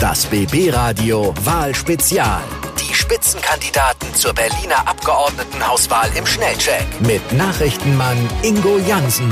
Das BB Radio Wahlspezial. Die Spitzenkandidaten zur Berliner Abgeordnetenhauswahl im Schnellcheck mit Nachrichtenmann Ingo Jansen.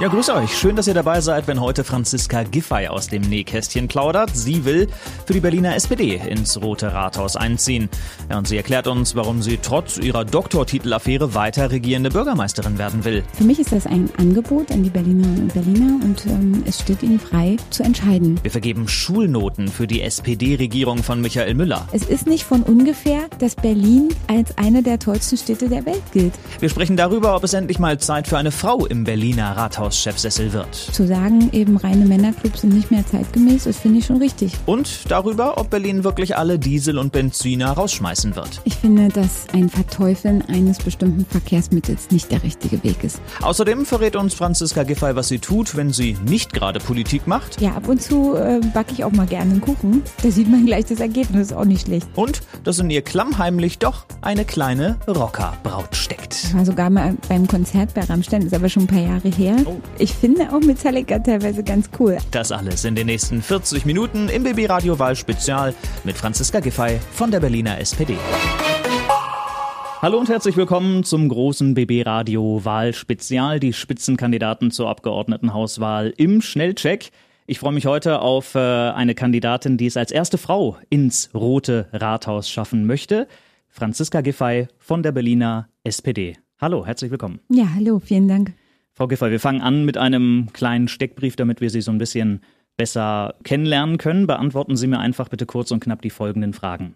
Ja, grüß euch. Schön, dass ihr dabei seid, wenn heute Franziska Giffey aus dem Nähkästchen plaudert. Sie will für die Berliner SPD ins Rote Rathaus einziehen. Ja, und sie erklärt uns, warum sie trotz ihrer Doktortitelaffäre weiter regierende Bürgermeisterin werden will. Für mich ist das ein Angebot an die Berlinerinnen und Berliner und ähm, es steht ihnen frei zu entscheiden. Wir vergeben Schulnoten für die SPD-Regierung von Michael Müller. Es ist nicht von ungefähr, dass Berlin als eine der tollsten Städte der Welt gilt. Wir sprechen darüber, ob es endlich mal Zeit für eine Frau im Berliner Rathaus Rathaus-Chefsessel wird. Zu sagen, eben reine Männerclubs sind nicht mehr zeitgemäß, das finde ich schon richtig. Und darüber, ob Berlin wirklich alle Diesel und Benziner rausschmeißen wird. Ich finde, dass ein Verteufeln eines bestimmten Verkehrsmittels nicht der richtige Weg ist. Außerdem verrät uns Franziska Giffey, was sie tut, wenn sie nicht gerade Politik macht. Ja, ab und zu äh, backe ich auch mal gerne einen Kuchen. Da sieht man gleich das Ergebnis, auch nicht schlecht. Und dass in ihr klammheimlich doch eine kleine Rockerbraut steckt. Ich war sogar mal beim Konzert bei Rammstein, ist aber schon ein paar Jahre her. Oh. Ich finde auch Metallica teilweise ganz cool. Das alles in den nächsten 40 Minuten im BB Radio Wahl Spezial mit Franziska Giffey von der Berliner SPD. Hallo und herzlich willkommen zum großen BB Radio Wahlspezial, die Spitzenkandidaten zur Abgeordnetenhauswahl im Schnellcheck. Ich freue mich heute auf äh, eine Kandidatin, die es als erste Frau ins Rote Rathaus schaffen möchte. Franziska Giffey von der Berliner SPD. Hallo, herzlich willkommen. Ja, hallo, vielen Dank. Frau Giffey, wir fangen an mit einem kleinen Steckbrief, damit wir Sie so ein bisschen besser kennenlernen können. Beantworten Sie mir einfach bitte kurz und knapp die folgenden Fragen.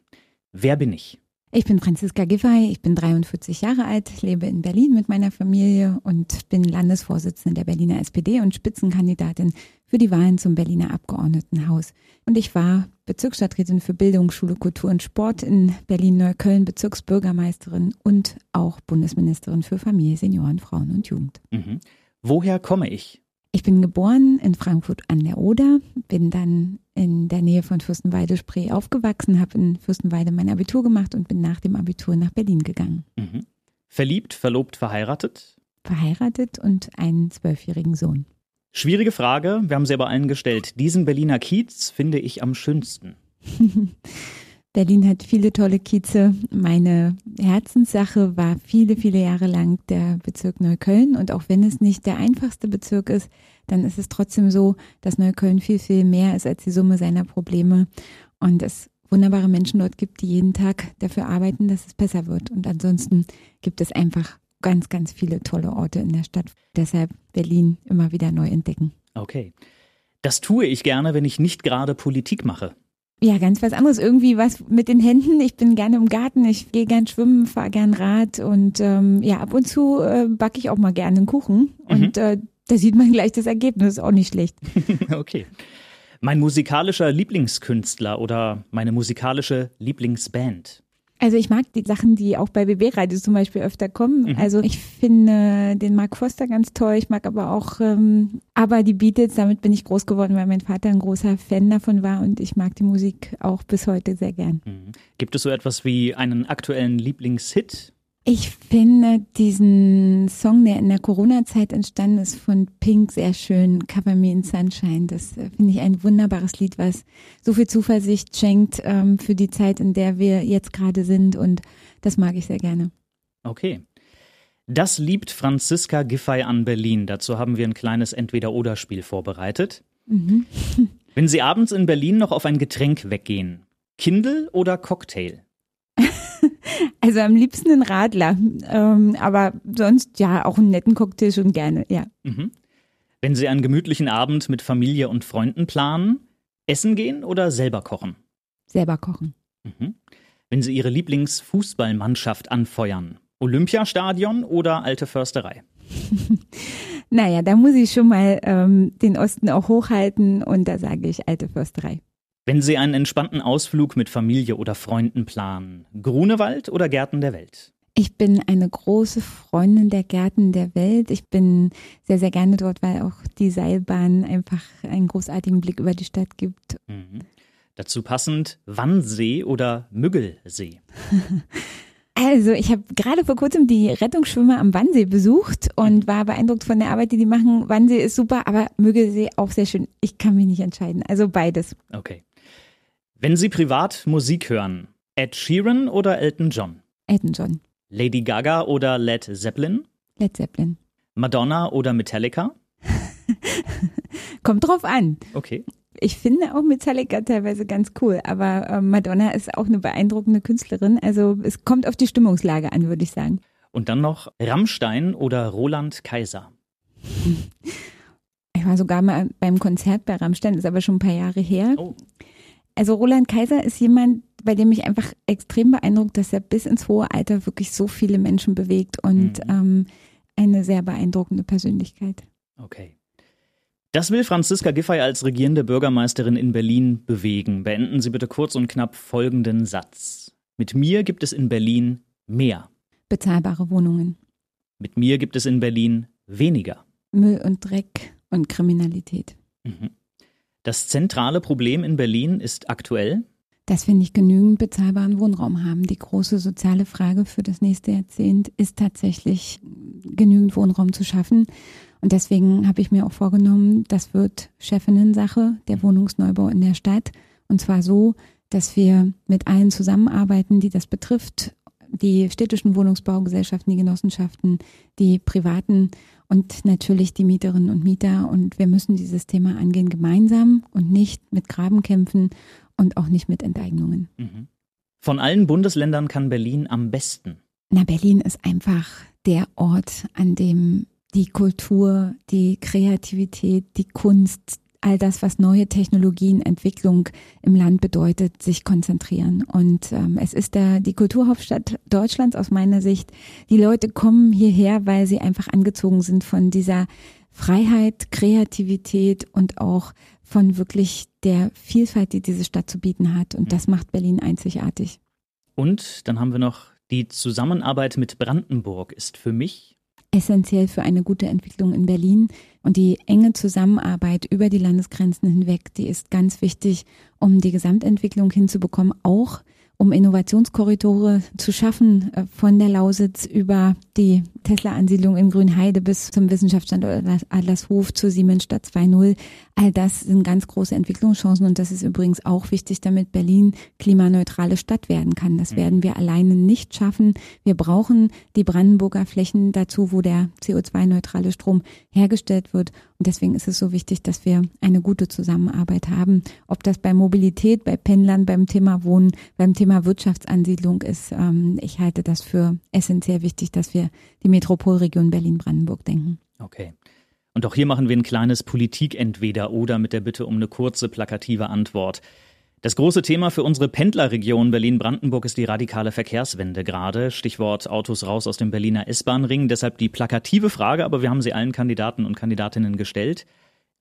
Wer bin ich? Ich bin Franziska Giffey, ich bin 43 Jahre alt, lebe in Berlin mit meiner Familie und bin Landesvorsitzende der Berliner SPD und Spitzenkandidatin für die Wahlen zum Berliner Abgeordnetenhaus. Und ich war Bezirksstadträtin für Bildung, Schule, Kultur und Sport in Berlin-Neukölln, Bezirksbürgermeisterin und auch Bundesministerin für Familie, Senioren, Frauen und Jugend. Mhm. Woher komme ich? Ich bin geboren in Frankfurt an der Oder, bin dann in der Nähe von Fürstenwalde-Spree aufgewachsen, habe in Fürstenwalde mein Abitur gemacht und bin nach dem Abitur nach Berlin gegangen. Mhm. Verliebt, verlobt, verheiratet? Verheiratet und einen zwölfjährigen Sohn. Schwierige Frage, wir haben sie aber allen gestellt. Diesen Berliner Kiez finde ich am schönsten. Berlin hat viele tolle Kieze. Meine Herzenssache war viele, viele Jahre lang der Bezirk Neukölln. Und auch wenn es nicht der einfachste Bezirk ist, dann ist es trotzdem so, dass Neukölln viel, viel mehr ist als die Summe seiner Probleme. Und es wunderbare Menschen dort gibt, die jeden Tag dafür arbeiten, dass es besser wird. Und ansonsten gibt es einfach ganz, ganz viele tolle Orte in der Stadt. Deshalb Berlin immer wieder neu entdecken. Okay. Das tue ich gerne, wenn ich nicht gerade Politik mache. Ja, ganz was anderes. Irgendwie was mit den Händen. Ich bin gerne im Garten, ich gehe gern schwimmen, fahre gern Rad und ähm, ja, ab und zu äh, backe ich auch mal gerne einen Kuchen. Mhm. Und äh, da sieht man gleich das Ergebnis, auch nicht schlecht. okay. Mein musikalischer Lieblingskünstler oder meine musikalische Lieblingsband. Also ich mag die Sachen, die auch bei BB Radio zum Beispiel öfter kommen. Mhm. Also ich finde den Mark Foster ganz toll. Ich mag aber auch, ähm, aber die Beatles, damit bin ich groß geworden, weil mein Vater ein großer Fan davon war und ich mag die Musik auch bis heute sehr gern. Mhm. Gibt es so etwas wie einen aktuellen Lieblingshit? Ich finde diesen Song, der in der Corona-Zeit entstanden ist, von Pink sehr schön, Cover Me in Sunshine. Das äh, finde ich ein wunderbares Lied, was so viel Zuversicht schenkt ähm, für die Zeit, in der wir jetzt gerade sind. Und das mag ich sehr gerne. Okay. Das liebt Franziska Giffey an Berlin. Dazu haben wir ein kleines Entweder-Oder-Spiel vorbereitet. Mhm. Wenn Sie abends in Berlin noch auf ein Getränk weggehen, Kindle oder Cocktail? Also am liebsten ein Radler, ähm, aber sonst ja auch einen netten Cocktail schon gerne, ja. Mhm. Wenn Sie einen gemütlichen Abend mit Familie und Freunden planen, essen gehen oder selber kochen? Selber kochen. Mhm. Wenn Sie Ihre Lieblingsfußballmannschaft anfeuern, Olympiastadion oder alte Försterei? naja, da muss ich schon mal ähm, den Osten auch hochhalten und da sage ich alte Försterei. Wenn Sie einen entspannten Ausflug mit Familie oder Freunden planen, Grunewald oder Gärten der Welt? Ich bin eine große Freundin der Gärten der Welt. Ich bin sehr, sehr gerne dort, weil auch die Seilbahn einfach einen großartigen Blick über die Stadt gibt. Mhm. Dazu passend Wannsee oder Müggelsee? Also, ich habe gerade vor kurzem die Rettungsschwimmer am Wannsee besucht und war beeindruckt von der Arbeit, die die machen. Wannsee ist super, aber Müggelsee auch sehr schön. Ich kann mich nicht entscheiden. Also beides. Okay. Wenn Sie privat Musik hören, Ed Sheeran oder Elton John? Elton John. Lady Gaga oder Led Zeppelin? Led Zeppelin. Madonna oder Metallica? Kommt drauf an. Okay. Ich finde auch Metallica teilweise ganz cool, aber äh, Madonna ist auch eine beeindruckende Künstlerin. Also es kommt auf die Stimmungslage an, würde ich sagen. Und dann noch Rammstein oder Roland Kaiser? Ich war sogar mal beim Konzert bei Rammstein, ist aber schon ein paar Jahre her. Oh. Also Roland Kaiser ist jemand, bei dem mich einfach extrem beeindruckt, dass er bis ins hohe Alter wirklich so viele Menschen bewegt und Mhm. ähm, eine sehr beeindruckende Persönlichkeit. Okay. Das will Franziska Giffey als regierende Bürgermeisterin in Berlin bewegen. Beenden Sie bitte kurz und knapp folgenden Satz. Mit mir gibt es in Berlin mehr. Bezahlbare Wohnungen, Mit mir gibt es in Berlin weniger. Müll und Dreck und Kriminalität. Mhm. Das zentrale Problem in Berlin ist aktuell Dass wir nicht genügend bezahlbaren Wohnraum haben. Die große soziale Frage für das nächste Jahrzehnt ist tatsächlich, genügend Wohnraum zu schaffen. Und deswegen habe ich mir auch vorgenommen, das wird Chefinnen-Sache, der Wohnungsneubau in der Stadt. Und zwar so, dass wir mit allen zusammenarbeiten, die das betrifft. Die städtischen Wohnungsbaugesellschaften, die Genossenschaften, die privaten und natürlich die Mieterinnen und Mieter. Und wir müssen dieses Thema angehen gemeinsam und nicht mit Grabenkämpfen und auch nicht mit Enteignungen. Mhm. Von allen Bundesländern kann Berlin am besten. Na, Berlin ist einfach der Ort, an dem die Kultur, die Kreativität, die Kunst, all das, was neue Technologien, Entwicklung im Land bedeutet, sich konzentrieren. Und ähm, es ist der, die Kulturhauptstadt Deutschlands aus meiner Sicht. Die Leute kommen hierher, weil sie einfach angezogen sind von dieser Freiheit, Kreativität und auch von wirklich der Vielfalt, die diese Stadt zu bieten hat. Und das macht Berlin einzigartig. Und dann haben wir noch die Zusammenarbeit mit Brandenburg ist für mich essentiell für eine gute Entwicklung in Berlin. Und die enge Zusammenarbeit über die Landesgrenzen hinweg, die ist ganz wichtig, um die Gesamtentwicklung hinzubekommen, auch um Innovationskorridore zu schaffen, äh, von der Lausitz über die Tesla-Ansiedlung in Grünheide bis zum Wissenschaftsstandort Adlershof zur Siemensstadt 2.0. All das sind ganz große Entwicklungschancen und das ist übrigens auch wichtig, damit Berlin klimaneutrale Stadt werden kann. Das werden wir alleine nicht schaffen. Wir brauchen die Brandenburger Flächen dazu, wo der CO2-neutrale Strom hergestellt wird. Deswegen ist es so wichtig, dass wir eine gute Zusammenarbeit haben. Ob das bei Mobilität, bei Pendlern, beim Thema Wohnen, beim Thema Wirtschaftsansiedlung ist. Ähm, ich halte das für essentiell wichtig, dass wir die Metropolregion Berlin-Brandenburg denken. Okay. Und auch hier machen wir ein kleines Politik-Entweder-Oder mit der Bitte um eine kurze, plakative Antwort. Das große Thema für unsere Pendlerregion Berlin-Brandenburg ist die radikale Verkehrswende gerade. Stichwort Autos raus aus dem Berliner S-Bahn-Ring. Deshalb die plakative Frage, aber wir haben sie allen Kandidaten und Kandidatinnen gestellt.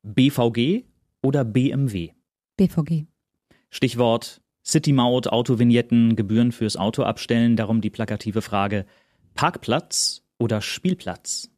BVG oder BMW? BVG. Stichwort City-Maut, Autovignetten, Gebühren fürs Auto abstellen. Darum die plakative Frage. Parkplatz oder Spielplatz?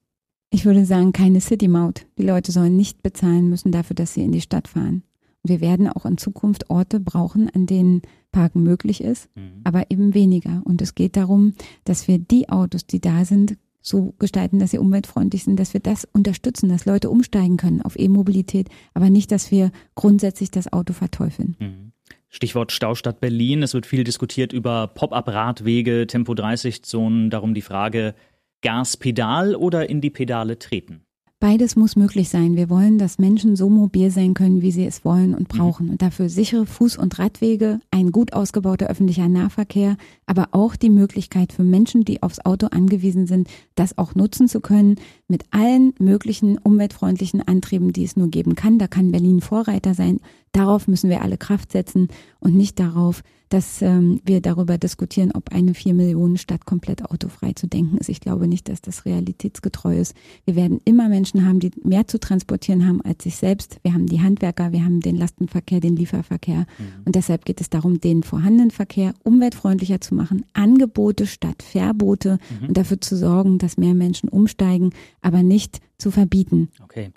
Ich würde sagen, keine City-Maut. Die Leute sollen nicht bezahlen müssen dafür, dass sie in die Stadt fahren. Wir werden auch in Zukunft Orte brauchen, an denen Parken möglich ist, Mhm. aber eben weniger. Und es geht darum, dass wir die Autos, die da sind, so gestalten, dass sie umweltfreundlich sind, dass wir das unterstützen, dass Leute umsteigen können auf E-Mobilität, aber nicht, dass wir grundsätzlich das Auto verteufeln. Mhm. Stichwort Staustadt Berlin. Es wird viel diskutiert über Pop-up-Radwege, Tempo-30-Zonen. Darum die Frage, Gaspedal oder in die Pedale treten? Beides muss möglich sein. Wir wollen, dass Menschen so mobil sein können, wie sie es wollen und brauchen. Und dafür sichere Fuß- und Radwege, ein gut ausgebauter öffentlicher Nahverkehr, aber auch die Möglichkeit für Menschen, die aufs Auto angewiesen sind, das auch nutzen zu können, mit allen möglichen umweltfreundlichen Antrieben, die es nur geben kann. Da kann Berlin Vorreiter sein. Darauf müssen wir alle Kraft setzen und nicht darauf, dass ähm, wir darüber diskutieren, ob eine vier Millionen Stadt komplett autofrei zu denken ist. Ich glaube nicht, dass das realitätsgetreu ist. Wir werden immer Menschen haben, die mehr zu transportieren haben als sich selbst. Wir haben die Handwerker, wir haben den Lastenverkehr, den Lieferverkehr. Und deshalb geht es darum, den vorhandenen Verkehr umweltfreundlicher zu machen, Angebote statt Verbote und dafür zu sorgen, dass mehr Menschen umsteigen, aber nicht zu verbieten. Okay.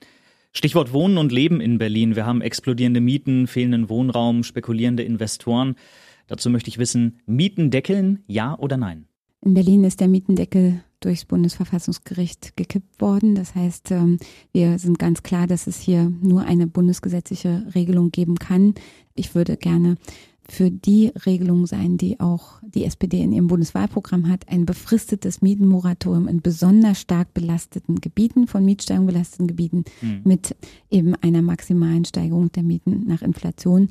Stichwort Wohnen und Leben in Berlin. Wir haben explodierende Mieten, fehlenden Wohnraum, spekulierende Investoren. Dazu möchte ich wissen, Mieten deckeln, ja oder nein? In Berlin ist der Mietendeckel durchs Bundesverfassungsgericht gekippt worden. Das heißt, ähm, wir sind ganz klar, dass es hier nur eine bundesgesetzliche Regelung geben kann. Ich würde gerne für die Regelung sein, die auch die SPD in ihrem Bundeswahlprogramm hat, ein befristetes Mietenmoratorium in besonders stark belasteten Gebieten, von Mietsteigerung belasteten Gebieten, mhm. mit eben einer maximalen Steigerung der Mieten nach Inflation.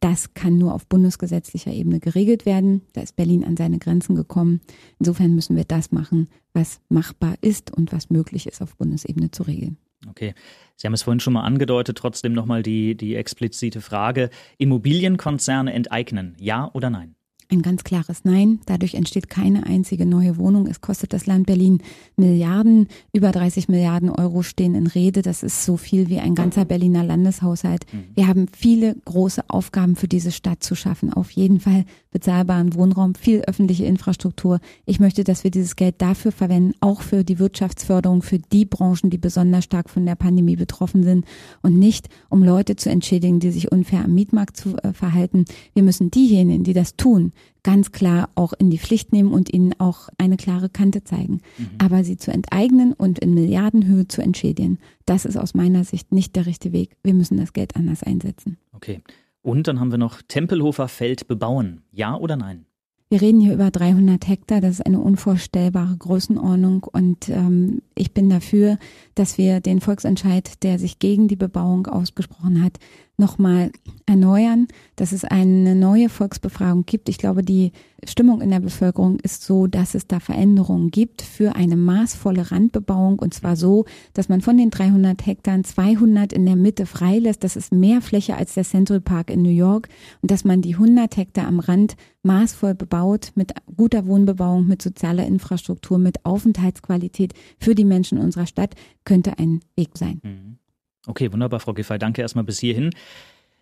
Das kann nur auf bundesgesetzlicher Ebene geregelt werden. Da ist Berlin an seine Grenzen gekommen. Insofern müssen wir das machen, was machbar ist und was möglich ist, auf Bundesebene zu regeln. Okay. Sie haben es vorhin schon mal angedeutet, trotzdem nochmal die, die explizite Frage. Immobilienkonzerne enteignen, ja oder nein? Ein ganz klares Nein. Dadurch entsteht keine einzige neue Wohnung. Es kostet das Land Berlin Milliarden. Über 30 Milliarden Euro stehen in Rede. Das ist so viel wie ein ganzer Berliner Landeshaushalt. Mhm. Wir haben viele große Aufgaben für diese Stadt zu schaffen. Auf jeden Fall bezahlbaren Wohnraum, viel öffentliche Infrastruktur. Ich möchte, dass wir dieses Geld dafür verwenden, auch für die Wirtschaftsförderung, für die Branchen, die besonders stark von der Pandemie betroffen sind und nicht, um Leute zu entschädigen, die sich unfair am Mietmarkt zu äh, verhalten. Wir müssen diejenigen, die das tun, ganz klar auch in die Pflicht nehmen und ihnen auch eine klare Kante zeigen. Mhm. Aber sie zu enteignen und in Milliardenhöhe zu entschädigen, das ist aus meiner Sicht nicht der richtige Weg. Wir müssen das Geld anders einsetzen. Okay. Und dann haben wir noch Tempelhofer Feld bebauen. Ja oder nein? Wir reden hier über 300 Hektar, das ist eine unvorstellbare Größenordnung und ähm, ich bin dafür, dass wir den Volksentscheid, der sich gegen die Bebauung ausgesprochen hat, nochmal erneuern, dass es eine neue Volksbefragung gibt. Ich glaube, die Stimmung in der Bevölkerung ist so, dass es da Veränderungen gibt für eine maßvolle Randbebauung und zwar so, dass man von den 300 Hektar 200 in der Mitte freilässt. Das ist mehr Fläche als der Central Park in New York und dass man die 100 Hektar am Rand maßvoll bebaut mit guter Wohnbebauung, mit sozialer Infrastruktur, mit Aufenthaltsqualität für die Menschen unserer Stadt könnte ein Weg sein. Mhm. Okay, wunderbar, Frau Giffey. Danke erstmal bis hierhin.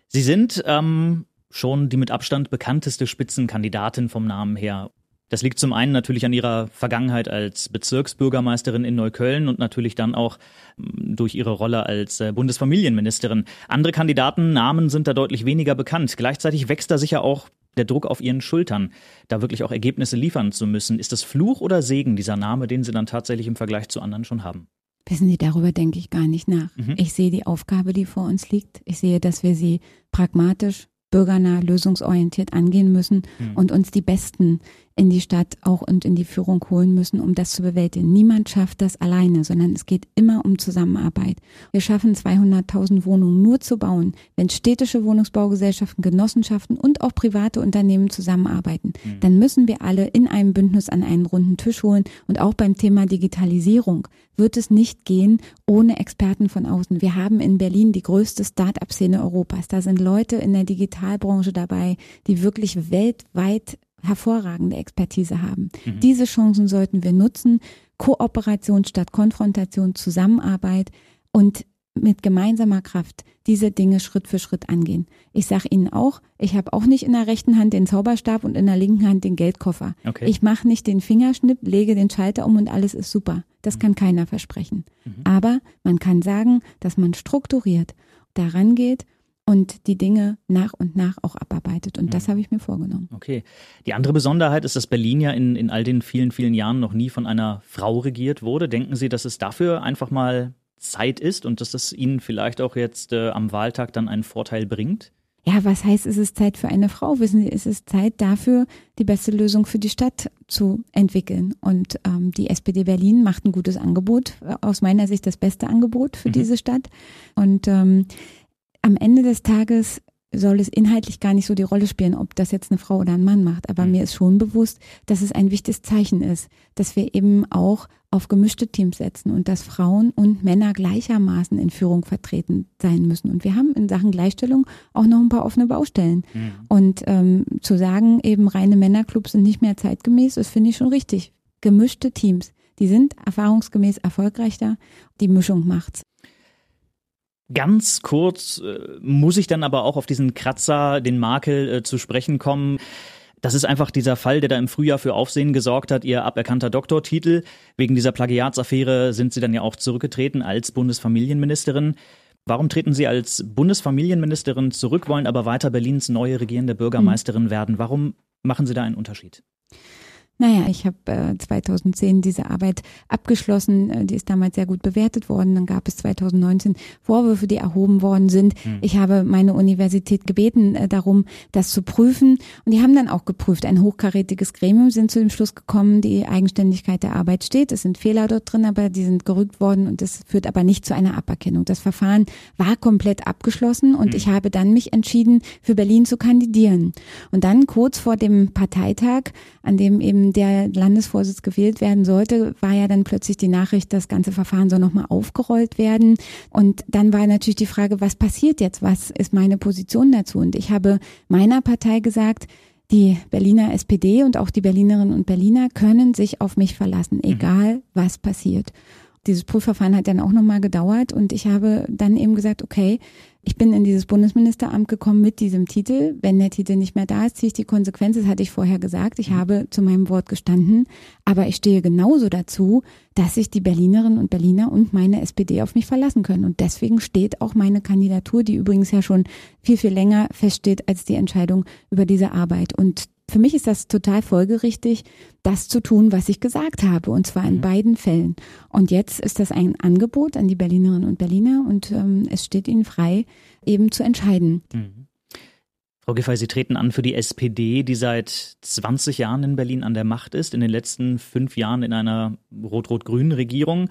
Sie sind ähm, schon die mit Abstand bekannteste Spitzenkandidatin vom Namen her. Das liegt zum einen natürlich an ihrer Vergangenheit als Bezirksbürgermeisterin in Neukölln und natürlich dann auch mm, durch ihre Rolle als äh, Bundesfamilienministerin. Andere Kandidatennamen sind da deutlich weniger bekannt. Gleichzeitig wächst da sicher auch der Druck auf ihren Schultern, da wirklich auch Ergebnisse liefern zu müssen. Ist das Fluch oder Segen, dieser Name, den sie dann tatsächlich im Vergleich zu anderen schon haben? Wissen Sie, darüber denke ich gar nicht nach. Mhm. Ich sehe die Aufgabe, die vor uns liegt. Ich sehe, dass wir sie pragmatisch, bürgernah, lösungsorientiert angehen müssen mhm. und uns die besten in die Stadt auch und in die Führung holen müssen, um das zu bewältigen. Niemand schafft das alleine, sondern es geht immer um Zusammenarbeit. Wir schaffen 200.000 Wohnungen nur zu bauen, wenn städtische Wohnungsbaugesellschaften, Genossenschaften und auch private Unternehmen zusammenarbeiten. Mhm. Dann müssen wir alle in einem Bündnis an einen runden Tisch holen. Und auch beim Thema Digitalisierung wird es nicht gehen ohne Experten von außen. Wir haben in Berlin die größte Start-up-Szene Europas. Da sind Leute in der Digitalbranche dabei, die wirklich weltweit hervorragende Expertise haben. Mhm. Diese Chancen sollten wir nutzen. Kooperation statt Konfrontation, Zusammenarbeit und mit gemeinsamer Kraft diese Dinge Schritt für Schritt angehen. Ich sage Ihnen auch, ich habe auch nicht in der rechten Hand den Zauberstab und in der linken Hand den Geldkoffer. Okay. Ich mache nicht den Fingerschnipp, lege den Schalter um und alles ist super. Das mhm. kann keiner versprechen. Mhm. Aber man kann sagen, dass man strukturiert daran geht und die Dinge nach und nach auch abarbeitet. Und das mhm. habe ich mir vorgenommen. Okay. Die andere Besonderheit ist, dass Berlin ja in, in all den vielen, vielen Jahren noch nie von einer Frau regiert wurde. Denken Sie, dass es dafür einfach mal Zeit ist und dass das Ihnen vielleicht auch jetzt äh, am Wahltag dann einen Vorteil bringt? Ja, was heißt, es ist Zeit für eine Frau? Wissen Sie, es ist Zeit dafür, die beste Lösung für die Stadt zu entwickeln. Und ähm, die SPD Berlin macht ein gutes Angebot, äh, aus meiner Sicht das beste Angebot für mhm. diese Stadt. Und ähm, am Ende des Tages soll es inhaltlich gar nicht so die Rolle spielen, ob das jetzt eine Frau oder ein Mann macht. Aber mhm. mir ist schon bewusst, dass es ein wichtiges Zeichen ist, dass wir eben auch auf gemischte Teams setzen und dass Frauen und Männer gleichermaßen in Führung vertreten sein müssen. Und wir haben in Sachen Gleichstellung auch noch ein paar offene Baustellen. Mhm. Und ähm, zu sagen, eben reine Männerclubs sind nicht mehr zeitgemäß, das finde ich schon richtig. Gemischte Teams, die sind erfahrungsgemäß erfolgreicher. Die Mischung macht's. Ganz kurz äh, muss ich dann aber auch auf diesen Kratzer, den Makel äh, zu sprechen kommen. Das ist einfach dieser Fall, der da im Frühjahr für Aufsehen gesorgt hat, ihr aberkannter Doktortitel. Wegen dieser Plagiatsaffäre sind Sie dann ja auch zurückgetreten als Bundesfamilienministerin. Warum treten Sie als Bundesfamilienministerin zurück, wollen aber weiter Berlins neue regierende Bürgermeisterin werden? Warum machen Sie da einen Unterschied? Naja, ich habe äh, 2010 diese Arbeit abgeschlossen. Äh, die ist damals sehr gut bewertet worden. Dann gab es 2019 Vorwürfe, die erhoben worden sind. Mhm. Ich habe meine Universität gebeten äh, darum, das zu prüfen. Und die haben dann auch geprüft. Ein hochkarätiges Gremium sind zu dem Schluss gekommen, die Eigenständigkeit der Arbeit steht. Es sind Fehler dort drin, aber die sind gerückt worden und das führt aber nicht zu einer Aberkennung. Das Verfahren war komplett abgeschlossen und mhm. ich habe dann mich entschieden, für Berlin zu kandidieren. Und dann kurz vor dem Parteitag, an dem eben der Landesvorsitz gewählt werden sollte, war ja dann plötzlich die Nachricht, das ganze Verfahren soll nochmal aufgerollt werden. Und dann war natürlich die Frage, was passiert jetzt? Was ist meine Position dazu? Und ich habe meiner Partei gesagt, die Berliner SPD und auch die Berlinerinnen und Berliner können sich auf mich verlassen, mhm. egal was passiert. Dieses Prüfverfahren hat dann auch nochmal gedauert und ich habe dann eben gesagt, okay, ich bin in dieses Bundesministeramt gekommen mit diesem Titel. Wenn der Titel nicht mehr da ist, ziehe ich die Konsequenz. Das hatte ich vorher gesagt. Ich mhm. habe zu meinem Wort gestanden. Aber ich stehe genauso dazu, dass sich die Berlinerinnen und Berliner und meine SPD auf mich verlassen können. Und deswegen steht auch meine Kandidatur, die übrigens ja schon viel, viel länger feststeht als die Entscheidung über diese Arbeit. Und für mich ist das total folgerichtig, das zu tun, was ich gesagt habe, und zwar in mhm. beiden Fällen. Und jetzt ist das ein Angebot an die Berlinerinnen und Berliner und ähm, es steht ihnen frei, eben zu entscheiden. Mhm. Frau Giffey, Sie treten an für die SPD, die seit 20 Jahren in Berlin an der Macht ist, in den letzten fünf Jahren in einer rot-rot-grünen Regierung.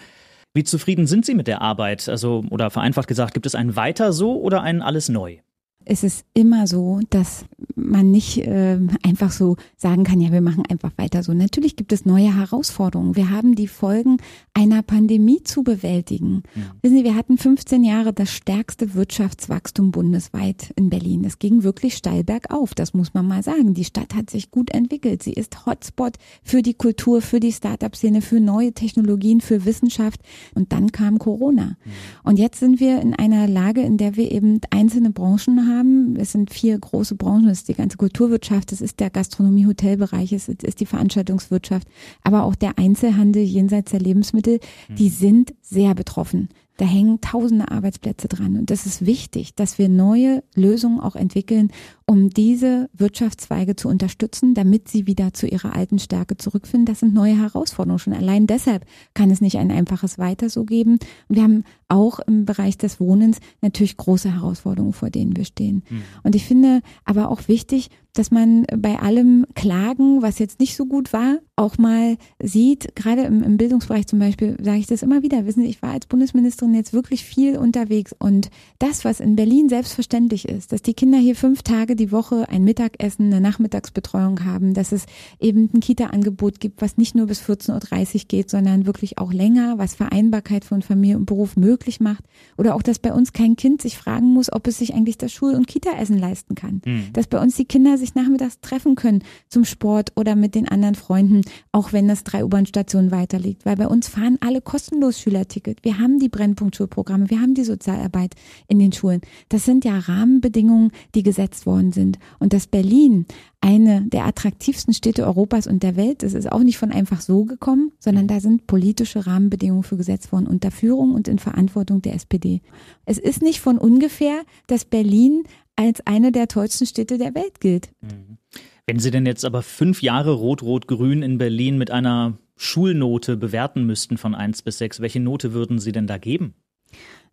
Wie zufrieden sind Sie mit der Arbeit? Also, oder vereinfacht gesagt, gibt es ein Weiter so oder ein alles neu? Es ist immer so, dass man nicht äh, einfach so sagen kann, ja, wir machen einfach weiter so. Natürlich gibt es neue Herausforderungen. Wir haben die Folgen einer Pandemie zu bewältigen. Ja. Wissen Sie, wir hatten 15 Jahre das stärkste Wirtschaftswachstum bundesweit in Berlin. Es ging wirklich steil bergauf, das muss man mal sagen. Die Stadt hat sich gut entwickelt. Sie ist Hotspot für die Kultur, für die Start-up-Szene, für neue Technologien, für Wissenschaft. Und dann kam Corona. Ja. Und jetzt sind wir in einer Lage, in der wir eben einzelne Branchen haben, haben. Es sind vier große Branchen. Es ist die ganze Kulturwirtschaft, es ist der Gastronomie-Hotelbereich, es ist die Veranstaltungswirtschaft, aber auch der Einzelhandel jenseits der Lebensmittel. Die mhm. sind sehr betroffen. Da hängen tausende Arbeitsplätze dran. Und das ist wichtig, dass wir neue Lösungen auch entwickeln, um diese Wirtschaftszweige zu unterstützen, damit sie wieder zu ihrer alten Stärke zurückfinden. Das sind neue Herausforderungen. Schon allein deshalb kann es nicht ein einfaches Weiter so geben. Und wir haben auch im Bereich des Wohnens natürlich große Herausforderungen, vor denen wir stehen. Mhm. Und ich finde aber auch wichtig, dass man bei allem Klagen, was jetzt nicht so gut war, auch mal sieht, gerade im, im Bildungsbereich zum Beispiel, sage ich das immer wieder, wissen Sie, ich war als Bundesministerin jetzt wirklich viel unterwegs und das, was in Berlin selbstverständlich ist, dass die Kinder hier fünf Tage die Woche ein Mittagessen, eine Nachmittagsbetreuung haben, dass es eben ein Kita-Angebot gibt, was nicht nur bis 14.30 Uhr geht, sondern wirklich auch länger, was Vereinbarkeit von Familie und Beruf möglich macht oder auch, dass bei uns kein Kind sich fragen muss, ob es sich eigentlich das Schul- und Kita-Essen leisten kann, mhm. dass bei uns die Kinder sich nachmittags treffen können zum Sport oder mit den anderen Freunden, auch wenn das drei U-Bahn-Stationen weiter liegt. Weil bei uns fahren alle kostenlos Schülerticket. Wir haben die Brennpunktschulprogramme, wir haben die Sozialarbeit in den Schulen. Das sind ja Rahmenbedingungen, die gesetzt worden sind. Und dass Berlin eine der attraktivsten Städte Europas und der Welt ist, ist auch nicht von einfach so gekommen, sondern da sind politische Rahmenbedingungen für gesetzt worden unter Führung und in Verantwortung der SPD. Es ist nicht von ungefähr, dass Berlin als eine der tollsten Städte der Welt gilt. Mhm. Wenn Sie denn jetzt aber fünf Jahre Rot-Rot-Grün in Berlin mit einer Schulnote bewerten müssten von eins bis sechs, welche Note würden Sie denn da geben?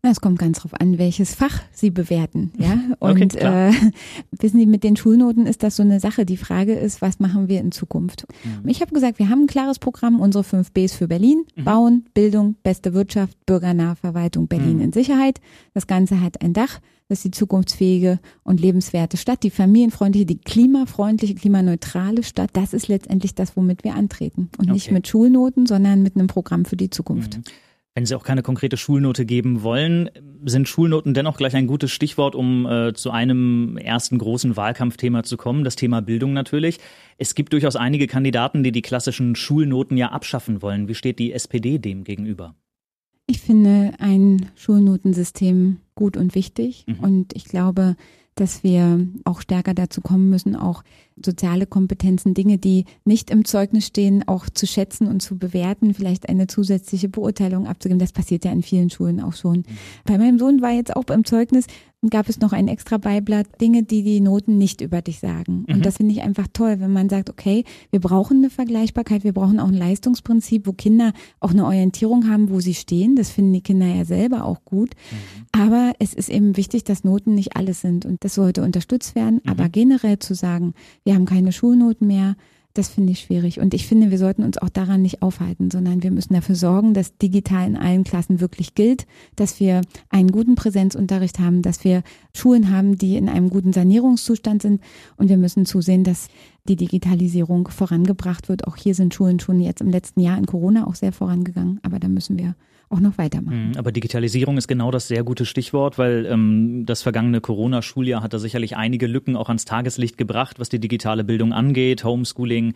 Es kommt ganz drauf an, welches Fach Sie bewerten, ja. Und okay, äh, wissen Sie, mit den Schulnoten ist das so eine Sache. Die Frage ist, was machen wir in Zukunft? Mhm. Ich habe gesagt, wir haben ein klares Programm, unsere fünf Bs für Berlin: mhm. Bauen, Bildung, beste Wirtschaft, bürgernahe Verwaltung, Berlin mhm. in Sicherheit. Das Ganze hat ein Dach. Das ist die zukunftsfähige und lebenswerte Stadt, die familienfreundliche, die klimafreundliche, klimaneutrale Stadt. Das ist letztendlich das, womit wir antreten. Und okay. nicht mit Schulnoten, sondern mit einem Programm für die Zukunft. Wenn Sie auch keine konkrete Schulnote geben wollen, sind Schulnoten dennoch gleich ein gutes Stichwort, um äh, zu einem ersten großen Wahlkampfthema zu kommen, das Thema Bildung natürlich. Es gibt durchaus einige Kandidaten, die die klassischen Schulnoten ja abschaffen wollen. Wie steht die SPD dem gegenüber? Ich finde ein Schulnotensystem gut und wichtig mhm. und ich glaube, dass wir auch stärker dazu kommen müssen, auch soziale Kompetenzen, Dinge, die nicht im Zeugnis stehen, auch zu schätzen und zu bewerten, vielleicht eine zusätzliche Beurteilung abzugeben. Das passiert ja in vielen Schulen auch schon. Mhm. Bei meinem Sohn war jetzt auch beim Zeugnis, gab es noch ein extra Beiblatt, Dinge, die die Noten nicht über dich sagen. Und mhm. das finde ich einfach toll, wenn man sagt, okay, wir brauchen eine Vergleichbarkeit, wir brauchen auch ein Leistungsprinzip, wo Kinder auch eine Orientierung haben, wo sie stehen. Das finden die Kinder ja selber auch gut. Mhm. Aber es ist eben wichtig, dass Noten nicht alles sind und das sollte unterstützt werden. Mhm. Aber generell zu sagen, wir haben keine Schulnoten mehr, das finde ich schwierig. Und ich finde, wir sollten uns auch daran nicht aufhalten, sondern wir müssen dafür sorgen, dass digital in allen Klassen wirklich gilt, dass wir einen guten Präsenzunterricht haben, dass wir Schulen haben, die in einem guten Sanierungszustand sind. Und wir müssen zusehen, dass die Digitalisierung vorangebracht wird. Auch hier sind Schulen schon jetzt im letzten Jahr in Corona auch sehr vorangegangen. Aber da müssen wir auch noch weitermachen. Mhm, aber Digitalisierung ist genau das sehr gute Stichwort, weil ähm, das vergangene Corona-Schuljahr hat da sicherlich einige Lücken auch ans Tageslicht gebracht, was die digitale Bildung angeht. Homeschooling,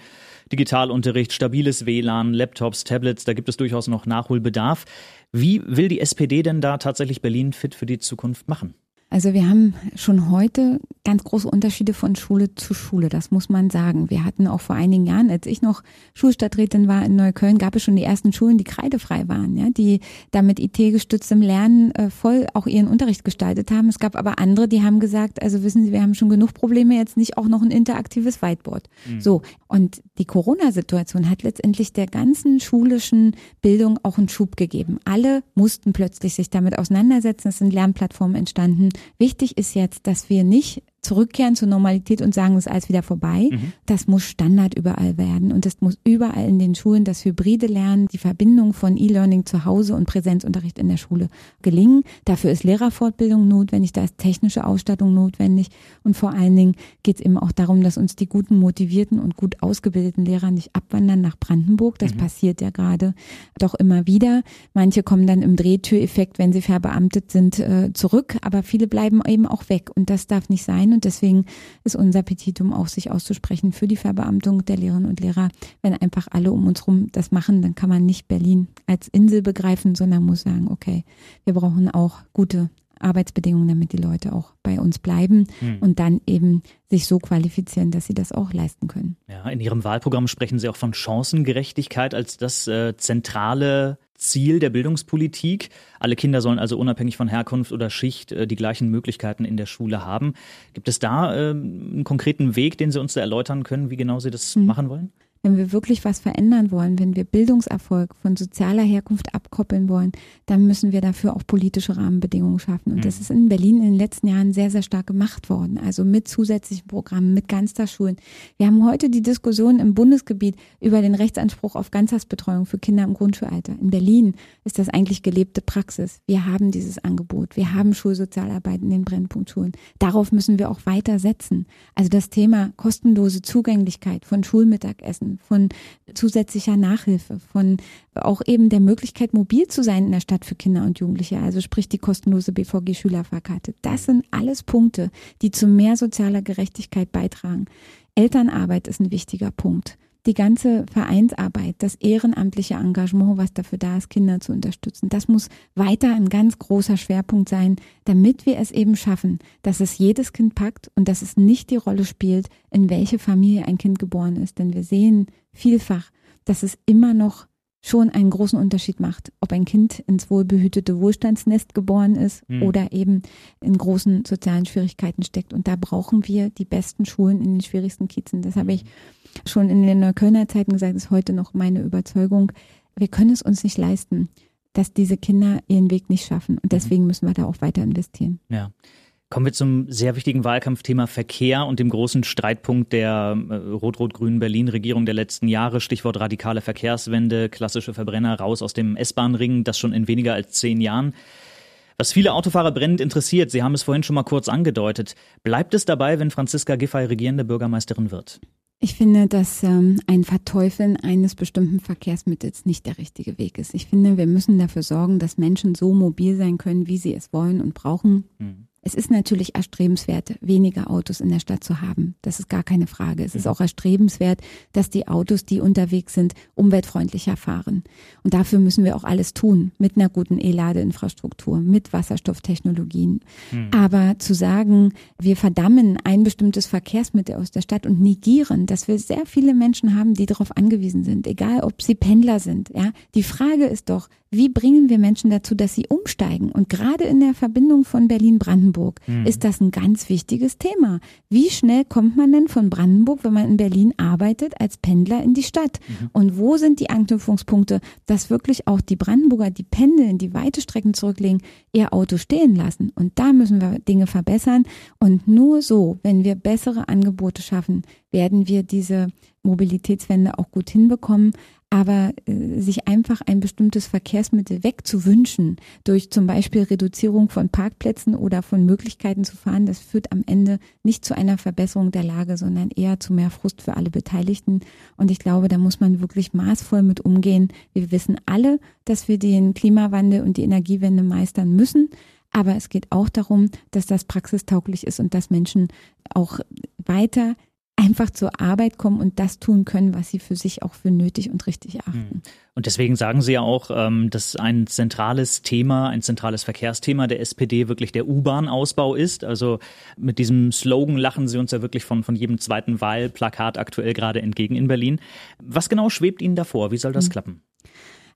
Digitalunterricht, stabiles WLAN, Laptops, Tablets, da gibt es durchaus noch Nachholbedarf. Wie will die SPD denn da tatsächlich Berlin fit für die Zukunft machen? Also wir haben schon heute ganz große Unterschiede von Schule zu Schule, das muss man sagen. Wir hatten auch vor einigen Jahren, als ich noch Schulstadträtin war in Neukölln, gab es schon die ersten Schulen, die kreidefrei waren, ja, die damit IT-gestütztem Lernen äh, voll auch ihren Unterricht gestaltet haben. Es gab aber andere, die haben gesagt, also wissen Sie, wir haben schon genug Probleme, jetzt nicht auch noch ein interaktives Whiteboard. Mhm. So, und die Corona-Situation hat letztendlich der ganzen schulischen Bildung auch einen Schub gegeben. Alle mussten plötzlich sich damit auseinandersetzen, es sind Lernplattformen entstanden Wichtig ist jetzt, dass wir nicht zurückkehren zur Normalität und sagen, es ist alles wieder vorbei. Mhm. Das muss Standard überall werden und das muss überall in den Schulen das hybride Lernen, die Verbindung von E-Learning zu Hause und Präsenzunterricht in der Schule gelingen. Dafür ist Lehrerfortbildung notwendig, da ist technische Ausstattung notwendig und vor allen Dingen geht es eben auch darum, dass uns die guten, motivierten und gut ausgebildeten Lehrer nicht abwandern nach Brandenburg. Das mhm. passiert ja gerade doch immer wieder. Manche kommen dann im Drehtüreffekt, wenn sie verbeamtet sind, äh, zurück, aber viele bleiben eben auch weg und das darf nicht sein. Und deswegen ist unser Petitum auch, sich auszusprechen für die Verbeamtung der Lehrerinnen und Lehrer. Wenn einfach alle um uns rum das machen, dann kann man nicht Berlin als Insel begreifen, sondern muss sagen, okay, wir brauchen auch gute Arbeitsbedingungen, damit die Leute auch bei uns bleiben hm. und dann eben sich so qualifizieren, dass sie das auch leisten können. Ja, in Ihrem Wahlprogramm sprechen Sie auch von Chancengerechtigkeit als das äh, zentrale Ziel der Bildungspolitik. Alle Kinder sollen also unabhängig von Herkunft oder Schicht äh, die gleichen Möglichkeiten in der Schule haben. Gibt es da äh, einen konkreten Weg, den Sie uns da erläutern können, wie genau Sie das mhm. machen wollen? Wenn wir wirklich was verändern wollen, wenn wir Bildungserfolg von sozialer Herkunft abkoppeln wollen, dann müssen wir dafür auch politische Rahmenbedingungen schaffen. Und mhm. das ist in Berlin in den letzten Jahren sehr, sehr stark gemacht worden. Also mit zusätzlichen Programmen, mit Ganztagsschulen. Wir haben heute die Diskussion im Bundesgebiet über den Rechtsanspruch auf Ganztagsbetreuung für Kinder im Grundschulalter. In Berlin ist das eigentlich gelebte Praxis. Wir haben dieses Angebot. Wir haben Schulsozialarbeit in den Brennpunktschulen. Darauf müssen wir auch weiter setzen. Also das Thema kostenlose Zugänglichkeit von Schulmittagessen, von zusätzlicher Nachhilfe, von auch eben der Möglichkeit, mobil zu sein in der Stadt für Kinder und Jugendliche, also sprich die kostenlose BVG-Schülerfahrkarte. Das sind alles Punkte, die zu mehr sozialer Gerechtigkeit beitragen. Elternarbeit ist ein wichtiger Punkt die ganze Vereinsarbeit, das ehrenamtliche Engagement, was dafür da ist, Kinder zu unterstützen, das muss weiter ein ganz großer Schwerpunkt sein, damit wir es eben schaffen, dass es jedes Kind packt und dass es nicht die Rolle spielt, in welche Familie ein Kind geboren ist. Denn wir sehen vielfach, dass es immer noch schon einen großen Unterschied macht, ob ein Kind ins wohlbehütete Wohlstandsnest geboren ist mhm. oder eben in großen sozialen Schwierigkeiten steckt. Und da brauchen wir die besten Schulen in den schwierigsten Kiezen. Das habe ich schon in den Neuköllner Zeiten gesagt, ist heute noch meine Überzeugung. Wir können es uns nicht leisten, dass diese Kinder ihren Weg nicht schaffen. Und deswegen müssen wir da auch weiter investieren. Ja. Kommen wir zum sehr wichtigen Wahlkampfthema Verkehr und dem großen Streitpunkt der äh, rot-rot-grünen Berlin-Regierung der letzten Jahre. Stichwort radikale Verkehrswende, klassische Verbrenner raus aus dem S-Bahn-Ring, das schon in weniger als zehn Jahren. Was viele Autofahrer brennend interessiert, Sie haben es vorhin schon mal kurz angedeutet, bleibt es dabei, wenn Franziska Giffey regierende Bürgermeisterin wird? Ich finde, dass ähm, ein Verteufeln eines bestimmten Verkehrsmittels nicht der richtige Weg ist. Ich finde, wir müssen dafür sorgen, dass Menschen so mobil sein können, wie sie es wollen und brauchen. Mhm. Es ist natürlich erstrebenswert, weniger Autos in der Stadt zu haben. Das ist gar keine Frage. Es ist auch erstrebenswert, dass die Autos, die unterwegs sind, umweltfreundlicher fahren. Und dafür müssen wir auch alles tun. Mit einer guten E-Ladeinfrastruktur, mit Wasserstofftechnologien. Mhm. Aber zu sagen, wir verdammen ein bestimmtes Verkehrsmittel aus der Stadt und negieren, dass wir sehr viele Menschen haben, die darauf angewiesen sind, egal ob sie Pendler sind. Ja, die Frage ist doch, wie bringen wir Menschen dazu, dass sie umsteigen? Und gerade in der Verbindung von Berlin-Brandenburg mhm. ist das ein ganz wichtiges Thema. Wie schnell kommt man denn von Brandenburg, wenn man in Berlin arbeitet, als Pendler in die Stadt? Mhm. Und wo sind die Anknüpfungspunkte, dass wirklich auch die Brandenburger, die pendeln, die weite Strecken zurücklegen, ihr Auto stehen lassen? Und da müssen wir Dinge verbessern. Und nur so, wenn wir bessere Angebote schaffen, werden wir diese Mobilitätswende auch gut hinbekommen. Aber äh, sich einfach ein bestimmtes Verkehrsmittel wegzuwünschen, durch zum Beispiel Reduzierung von Parkplätzen oder von Möglichkeiten zu fahren, das führt am Ende nicht zu einer Verbesserung der Lage, sondern eher zu mehr Frust für alle Beteiligten. Und ich glaube, da muss man wirklich maßvoll mit umgehen. Wir wissen alle, dass wir den Klimawandel und die Energiewende meistern müssen. Aber es geht auch darum, dass das praxistauglich ist und dass Menschen auch weiter einfach zur Arbeit kommen und das tun können, was sie für sich auch für nötig und richtig erachten. Hm. Und deswegen sagen Sie ja auch, ähm, dass ein zentrales Thema, ein zentrales Verkehrsthema der SPD wirklich der U-Bahn-Ausbau ist. Also mit diesem Slogan lachen Sie uns ja wirklich von, von jedem zweiten Wahlplakat aktuell gerade entgegen in Berlin. Was genau schwebt Ihnen davor? Wie soll das hm. klappen?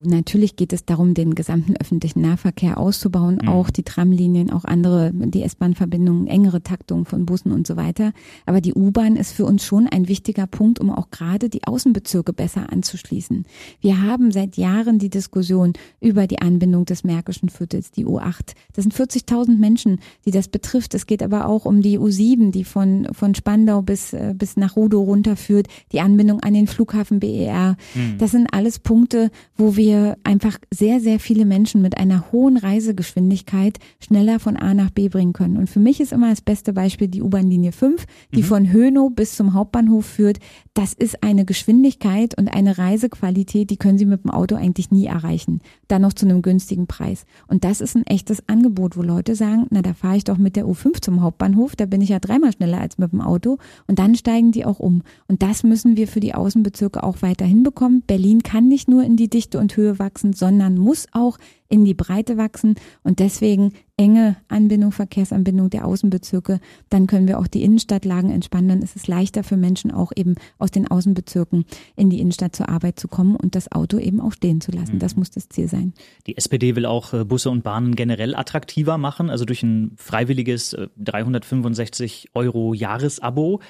Natürlich geht es darum, den gesamten öffentlichen Nahverkehr auszubauen, mhm. auch die Tramlinien, auch andere, die S-Bahn-Verbindungen, engere Taktungen von Bussen und so weiter. Aber die U-Bahn ist für uns schon ein wichtiger Punkt, um auch gerade die Außenbezirke besser anzuschließen. Wir haben seit Jahren die Diskussion über die Anbindung des Märkischen Viertels, die U8. Das sind 40.000 Menschen, die das betrifft. Es geht aber auch um die U7, die von, von Spandau bis, äh, bis nach Rudow runterführt, die Anbindung an den Flughafen BER. Mhm. Das sind alles Punkte, wo wir wir einfach sehr, sehr viele Menschen mit einer hohen Reisegeschwindigkeit schneller von A nach B bringen können. Und für mich ist immer das beste Beispiel die U-Bahn-Linie 5, die mhm. von Hönow bis zum Hauptbahnhof führt. Das ist eine Geschwindigkeit und eine Reisequalität, die können Sie mit dem Auto eigentlich nie erreichen. Dann noch zu einem günstigen Preis. Und das ist ein echtes Angebot, wo Leute sagen, na, da fahre ich doch mit der U5 zum Hauptbahnhof, da bin ich ja dreimal schneller als mit dem Auto. Und dann steigen die auch um. Und das müssen wir für die Außenbezirke auch weiter hinbekommen. Berlin kann nicht nur in die Dichte und Höhe wachsen, sondern muss auch in die Breite wachsen und deswegen enge Anbindung, Verkehrsanbindung der Außenbezirke. Dann können wir auch die Innenstadtlagen entspannen. Dann ist es leichter für Menschen auch eben aus den Außenbezirken in die Innenstadt zur Arbeit zu kommen und das Auto eben auch stehen zu lassen. Das mhm. muss das Ziel sein. Die SPD will auch äh, Busse und Bahnen generell attraktiver machen, also durch ein freiwilliges 365 äh, Euro Jahresabo.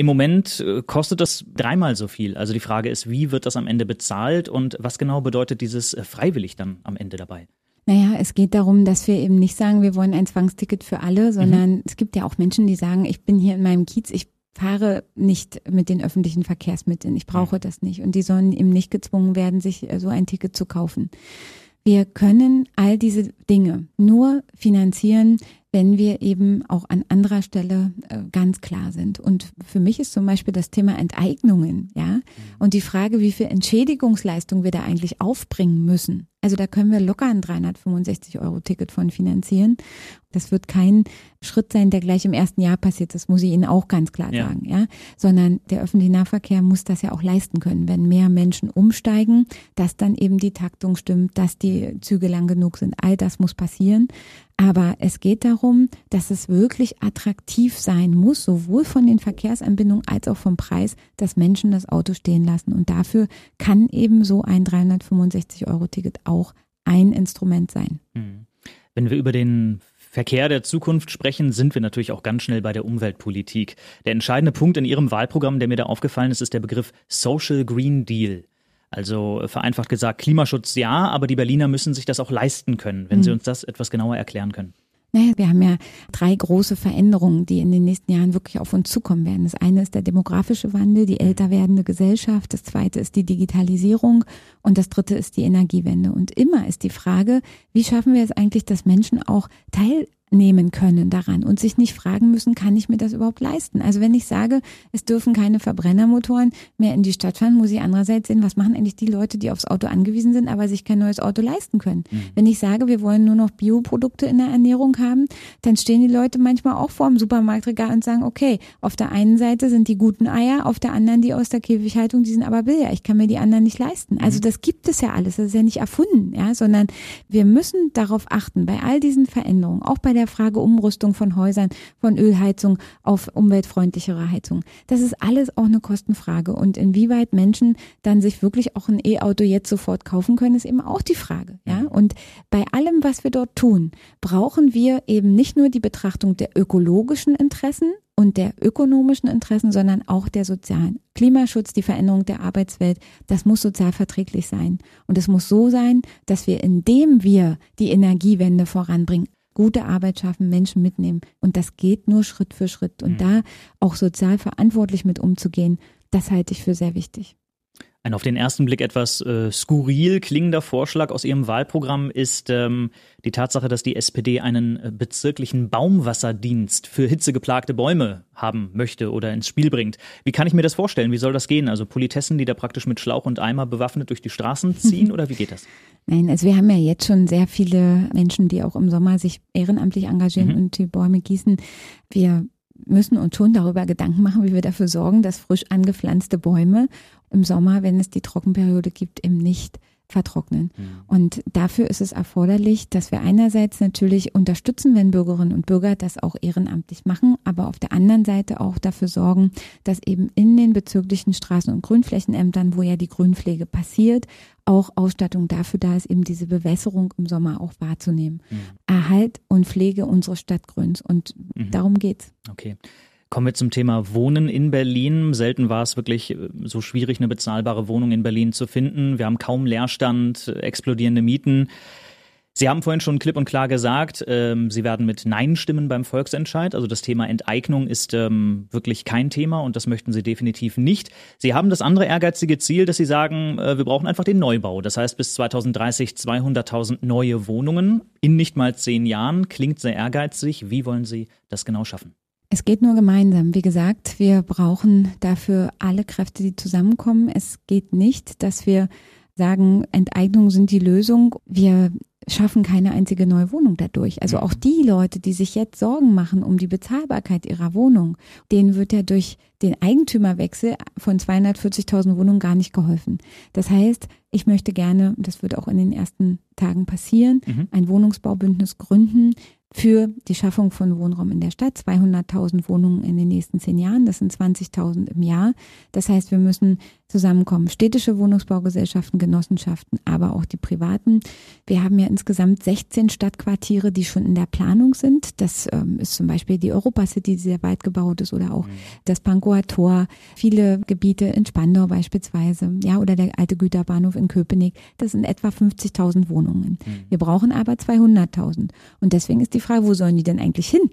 Im Moment äh, kostet das dreimal so viel. Also die Frage ist, wie wird das am Ende bezahlt und was genau bedeutet dieses äh, freiwillig dann am Ende dabei? Naja, es geht darum, dass wir eben nicht sagen, wir wollen ein Zwangsticket für alle, sondern mhm. es gibt ja auch Menschen, die sagen, ich bin hier in meinem Kiez, ich fahre nicht mit den öffentlichen Verkehrsmitteln, ich brauche mhm. das nicht. Und die sollen eben nicht gezwungen werden, sich äh, so ein Ticket zu kaufen. Wir können all diese Dinge nur finanzieren, wenn wir eben auch an anderer Stelle äh, ganz klar sind. Und für mich ist zum Beispiel das Thema Enteignungen, ja, mhm. und die Frage, wie viel Entschädigungsleistung wir da eigentlich aufbringen müssen. Also da können wir locker ein 365 Euro Ticket von finanzieren. Das wird kein Schritt sein, der gleich im ersten Jahr passiert. Das muss ich Ihnen auch ganz klar ja. sagen, ja. Sondern der öffentliche Nahverkehr muss das ja auch leisten können, wenn mehr Menschen umsteigen, dass dann eben die Taktung stimmt, dass die Züge lang genug sind. All das muss passieren. Aber es geht darum, dass es wirklich attraktiv sein muss, sowohl von den Verkehrsanbindungen als auch vom Preis, dass Menschen das Auto stehen lassen. Und dafür kann eben so ein 365 Euro Ticket auch ein Instrument sein. Hm. Wenn wir über den Verkehr der Zukunft sprechen, sind wir natürlich auch ganz schnell bei der Umweltpolitik. Der entscheidende Punkt in Ihrem Wahlprogramm, der mir da aufgefallen ist, ist der Begriff Social Green Deal. Also vereinfacht gesagt, Klimaschutz ja, aber die Berliner müssen sich das auch leisten können, wenn mhm. Sie uns das etwas genauer erklären können. Naja, wir haben ja drei große Veränderungen, die in den nächsten Jahren wirklich auf uns zukommen werden. Das eine ist der demografische Wandel, die älter werdende Gesellschaft. Das zweite ist die Digitalisierung und das dritte ist die Energiewende. Und immer ist die Frage, wie schaffen wir es eigentlich, dass Menschen auch Teil nehmen können daran und sich nicht fragen müssen, kann ich mir das überhaupt leisten? Also wenn ich sage, es dürfen keine Verbrennermotoren mehr in die Stadt fahren, muss ich andererseits sehen, was machen eigentlich die Leute, die aufs Auto angewiesen sind, aber sich kein neues Auto leisten können. Mhm. Wenn ich sage, wir wollen nur noch Bioprodukte in der Ernährung haben, dann stehen die Leute manchmal auch vor dem Supermarktregal und sagen, okay, auf der einen Seite sind die guten Eier, auf der anderen die aus der Käfighaltung, die sind aber billiger. Ich kann mir die anderen nicht leisten. Also mhm. das gibt es ja alles. Das ist ja nicht erfunden, ja, sondern wir müssen darauf achten, bei all diesen Veränderungen, auch bei der Frage Umrüstung von Häusern, von Ölheizung auf umweltfreundlichere Heizung. Das ist alles auch eine Kostenfrage. Und inwieweit Menschen dann sich wirklich auch ein E-Auto jetzt sofort kaufen können, ist eben auch die Frage, ja. Und bei allem, was wir dort tun, brauchen wir eben nicht nur die Betrachtung der ökologischen Interessen, und der ökonomischen Interessen, sondern auch der sozialen. Klimaschutz, die Veränderung der Arbeitswelt, das muss sozial verträglich sein. Und es muss so sein, dass wir, indem wir die Energiewende voranbringen, gute Arbeit schaffen, Menschen mitnehmen. Und das geht nur Schritt für Schritt. Und mhm. da auch sozial verantwortlich mit umzugehen, das halte ich für sehr wichtig. Ein auf den ersten Blick etwas äh, skurril klingender Vorschlag aus ihrem Wahlprogramm ist ähm, die Tatsache, dass die SPD einen äh, bezirklichen Baumwasserdienst für hitzegeplagte Bäume haben möchte oder ins Spiel bringt. Wie kann ich mir das vorstellen? Wie soll das gehen? Also Politessen, die da praktisch mit Schlauch und Eimer bewaffnet durch die Straßen ziehen oder wie geht das? Nein, also wir haben ja jetzt schon sehr viele Menschen, die auch im Sommer sich ehrenamtlich engagieren mhm. und die Bäume gießen. Wir müssen uns schon darüber Gedanken machen, wie wir dafür sorgen, dass frisch angepflanzte Bäume im Sommer, wenn es die Trockenperiode gibt, eben nicht vertrocknen. Mhm. Und dafür ist es erforderlich, dass wir einerseits natürlich unterstützen, wenn Bürgerinnen und Bürger das auch ehrenamtlich machen, aber auf der anderen Seite auch dafür sorgen, dass eben in den bezirklichen Straßen- und Grünflächenämtern, wo ja die Grünpflege passiert, auch Ausstattung dafür da ist, eben diese Bewässerung im Sommer auch wahrzunehmen. Mhm. Erhalt und Pflege unseres Stadtgrüns und mhm. darum geht's. Okay. Kommen wir zum Thema Wohnen in Berlin. Selten war es wirklich äh, so schwierig, eine bezahlbare Wohnung in Berlin zu finden. Wir haben kaum Leerstand, äh, explodierende Mieten. Sie haben vorhin schon klipp und klar gesagt, ähm, Sie werden mit Nein stimmen beim Volksentscheid. Also das Thema Enteignung ist ähm, wirklich kein Thema und das möchten Sie definitiv nicht. Sie haben das andere ehrgeizige Ziel, dass Sie sagen, äh, wir brauchen einfach den Neubau. Das heißt bis 2030 200.000 neue Wohnungen in nicht mal zehn Jahren. Klingt sehr ehrgeizig. Wie wollen Sie das genau schaffen? Es geht nur gemeinsam. Wie gesagt, wir brauchen dafür alle Kräfte, die zusammenkommen. Es geht nicht, dass wir sagen, Enteignungen sind die Lösung. Wir schaffen keine einzige neue Wohnung dadurch. Also auch die Leute, die sich jetzt Sorgen machen um die Bezahlbarkeit ihrer Wohnung, denen wird ja durch den Eigentümerwechsel von 240.000 Wohnungen gar nicht geholfen. Das heißt, ich möchte gerne, das wird auch in den ersten Tagen passieren, mhm. ein Wohnungsbaubündnis gründen, für die Schaffung von Wohnraum in der Stadt. 200.000 Wohnungen in den nächsten zehn Jahren, das sind 20.000 im Jahr. Das heißt, wir müssen zusammenkommen. Städtische Wohnungsbaugesellschaften, Genossenschaften, aber auch die privaten. Wir haben ja insgesamt 16 Stadtquartiere, die schon in der Planung sind. Das ähm, ist zum Beispiel die Europacity, die sehr weit gebaut ist, oder auch mhm. das Pankower Tor, viele Gebiete in Spandau beispielsweise, ja, oder der alte Güterbahnhof in Köpenick. Das sind etwa 50.000 Wohnungen. Mhm. Wir brauchen aber 200.000. Und deswegen ist die Frage, wo sollen die denn eigentlich hin?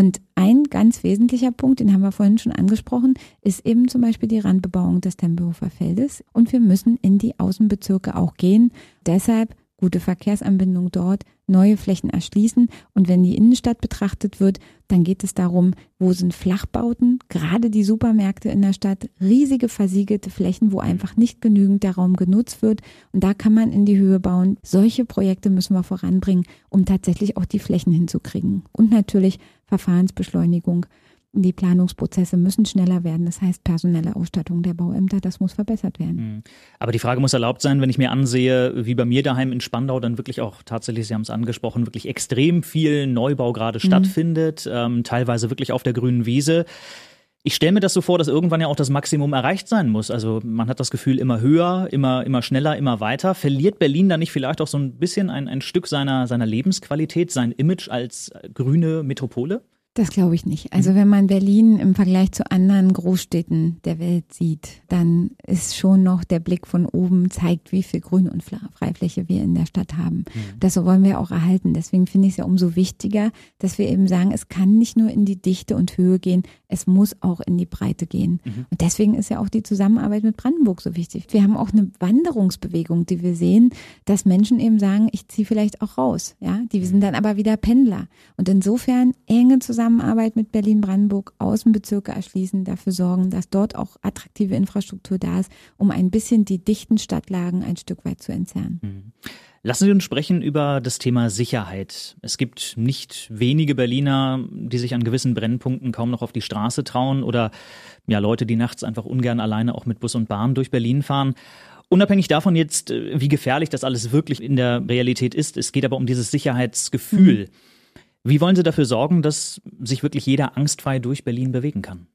Und ein ganz wesentlicher Punkt, den haben wir vorhin schon angesprochen, ist eben zum Beispiel die Randbebauung des Tempelhofer Feldes. Und wir müssen in die Außenbezirke auch gehen. Deshalb gute Verkehrsanbindung dort, neue Flächen erschließen. Und wenn die Innenstadt betrachtet wird, dann geht es darum, wo sind Flachbauten, gerade die Supermärkte in der Stadt, riesige versiegelte Flächen, wo einfach nicht genügend der Raum genutzt wird. Und da kann man in die Höhe bauen. Solche Projekte müssen wir voranbringen, um tatsächlich auch die Flächen hinzukriegen. Und natürlich Verfahrensbeschleunigung die Planungsprozesse müssen schneller werden. Das heißt, personelle Ausstattung der Bauämter, das muss verbessert werden. Hm. Aber die Frage muss erlaubt sein, wenn ich mir ansehe, wie bei mir daheim in Spandau dann wirklich auch tatsächlich, Sie haben es angesprochen, wirklich extrem viel Neubau gerade mhm. stattfindet, ähm, teilweise wirklich auf der grünen Wiese. Ich stelle mir das so vor, dass irgendwann ja auch das Maximum erreicht sein muss. Also man hat das Gefühl, immer höher, immer, immer schneller, immer weiter. Verliert Berlin da nicht vielleicht auch so ein bisschen ein, ein Stück seiner, seiner Lebensqualität, sein Image als grüne Metropole? Das glaube ich nicht. Also wenn man Berlin im Vergleich zu anderen Großstädten der Welt sieht, dann ist schon noch der Blick von oben zeigt, wie viel Grün und Freifläche wir in der Stadt haben. Mhm. Das wollen wir auch erhalten. Deswegen finde ich es ja umso wichtiger, dass wir eben sagen, es kann nicht nur in die Dichte und Höhe gehen, es muss auch in die Breite gehen. Mhm. Und deswegen ist ja auch die Zusammenarbeit mit Brandenburg so wichtig. Wir haben auch eine Wanderungsbewegung, die wir sehen, dass Menschen eben sagen, ich ziehe vielleicht auch raus. Ja, die sind dann aber wieder Pendler. Und insofern enge Zusammenarbeit mit Berlin-Brandenburg, Außenbezirke erschließen, dafür sorgen, dass dort auch attraktive Infrastruktur da ist, um ein bisschen die dichten Stadtlagen ein Stück weit zu entzerren. Mhm. Lassen Sie uns sprechen über das Thema Sicherheit. Es gibt nicht wenige Berliner, die sich an gewissen Brennpunkten kaum noch auf die Straße trauen oder ja Leute, die nachts einfach ungern alleine auch mit Bus und Bahn durch Berlin fahren. Unabhängig davon jetzt, wie gefährlich das alles wirklich in der Realität ist, es geht aber um dieses Sicherheitsgefühl. Mhm. Wie wollen Sie dafür sorgen, dass sich wirklich jeder angstfrei durch Berlin bewegen kann?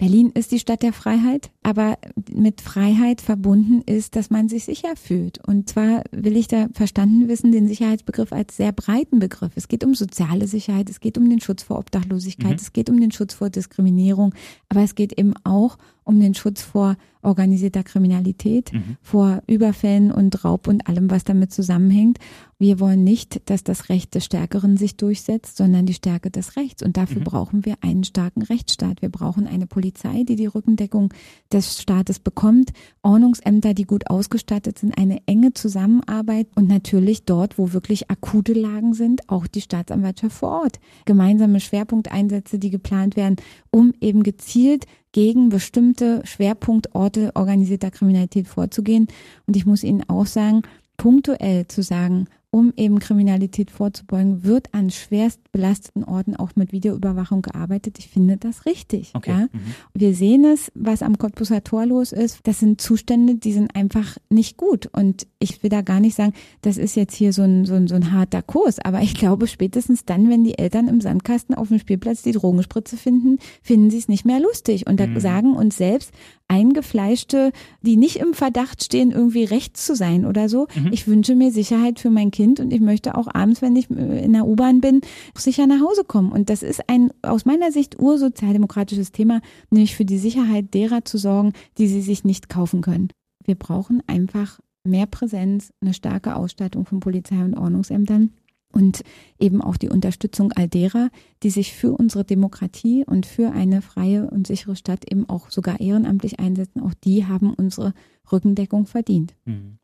Berlin ist die Stadt der Freiheit, aber mit Freiheit verbunden ist, dass man sich sicher fühlt. Und zwar will ich da verstanden wissen, den Sicherheitsbegriff als sehr breiten Begriff. Es geht um soziale Sicherheit, es geht um den Schutz vor Obdachlosigkeit, mhm. es geht um den Schutz vor Diskriminierung, aber es geht eben auch um den Schutz vor organisierter Kriminalität, mhm. vor Überfällen und Raub und allem, was damit zusammenhängt. Wir wollen nicht, dass das Recht des Stärkeren sich durchsetzt, sondern die Stärke des Rechts. Und dafür mhm. brauchen wir einen starken Rechtsstaat. Wir brauchen eine Polizei, die die Rückendeckung des Staates bekommt, Ordnungsämter, die gut ausgestattet sind, eine enge Zusammenarbeit und natürlich dort, wo wirklich akute Lagen sind, auch die Staatsanwaltschaft vor Ort. Gemeinsame Schwerpunkteinsätze, die geplant werden, um eben gezielt gegen bestimmte Schwerpunktorte organisierter Kriminalität vorzugehen. Und ich muss Ihnen auch sagen, punktuell zu sagen, um eben Kriminalität vorzubeugen, wird an schwerst belasteten Orten auch mit Videoüberwachung gearbeitet. Ich finde das richtig. Okay. Ja? Mhm. Wir sehen es, was am Cottbuser Tor los ist. Das sind Zustände, die sind einfach nicht gut. Und ich will da gar nicht sagen, das ist jetzt hier so ein, so ein, so ein harter Kurs. Aber ich glaube, spätestens dann, wenn die Eltern im Sandkasten auf dem Spielplatz die Drogenspritze finden, finden sie es nicht mehr lustig. Und da mhm. sagen uns selbst eingefleischte, die nicht im Verdacht stehen, irgendwie rechts zu sein oder so. Mhm. Ich wünsche mir Sicherheit für mein Kind und ich möchte auch abends, wenn ich äh, in der U-Bahn bin, sicher nach Hause kommen. Und das ist ein aus meiner Sicht ursozialdemokratisches Thema, nämlich für die Sicherheit derer zu sorgen, die sie sich nicht kaufen können. Wir brauchen einfach mehr Präsenz, eine starke Ausstattung von Polizei und Ordnungsämtern und eben auch die Unterstützung all derer, die sich für unsere Demokratie und für eine freie und sichere Stadt eben auch sogar ehrenamtlich einsetzen. Auch die haben unsere Rückendeckung verdient. Mhm.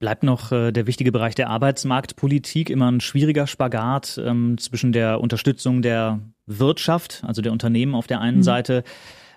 Bleibt noch äh, der wichtige Bereich der Arbeitsmarktpolitik, immer ein schwieriger Spagat ähm, zwischen der Unterstützung der Wirtschaft, also der Unternehmen auf der einen mhm. Seite,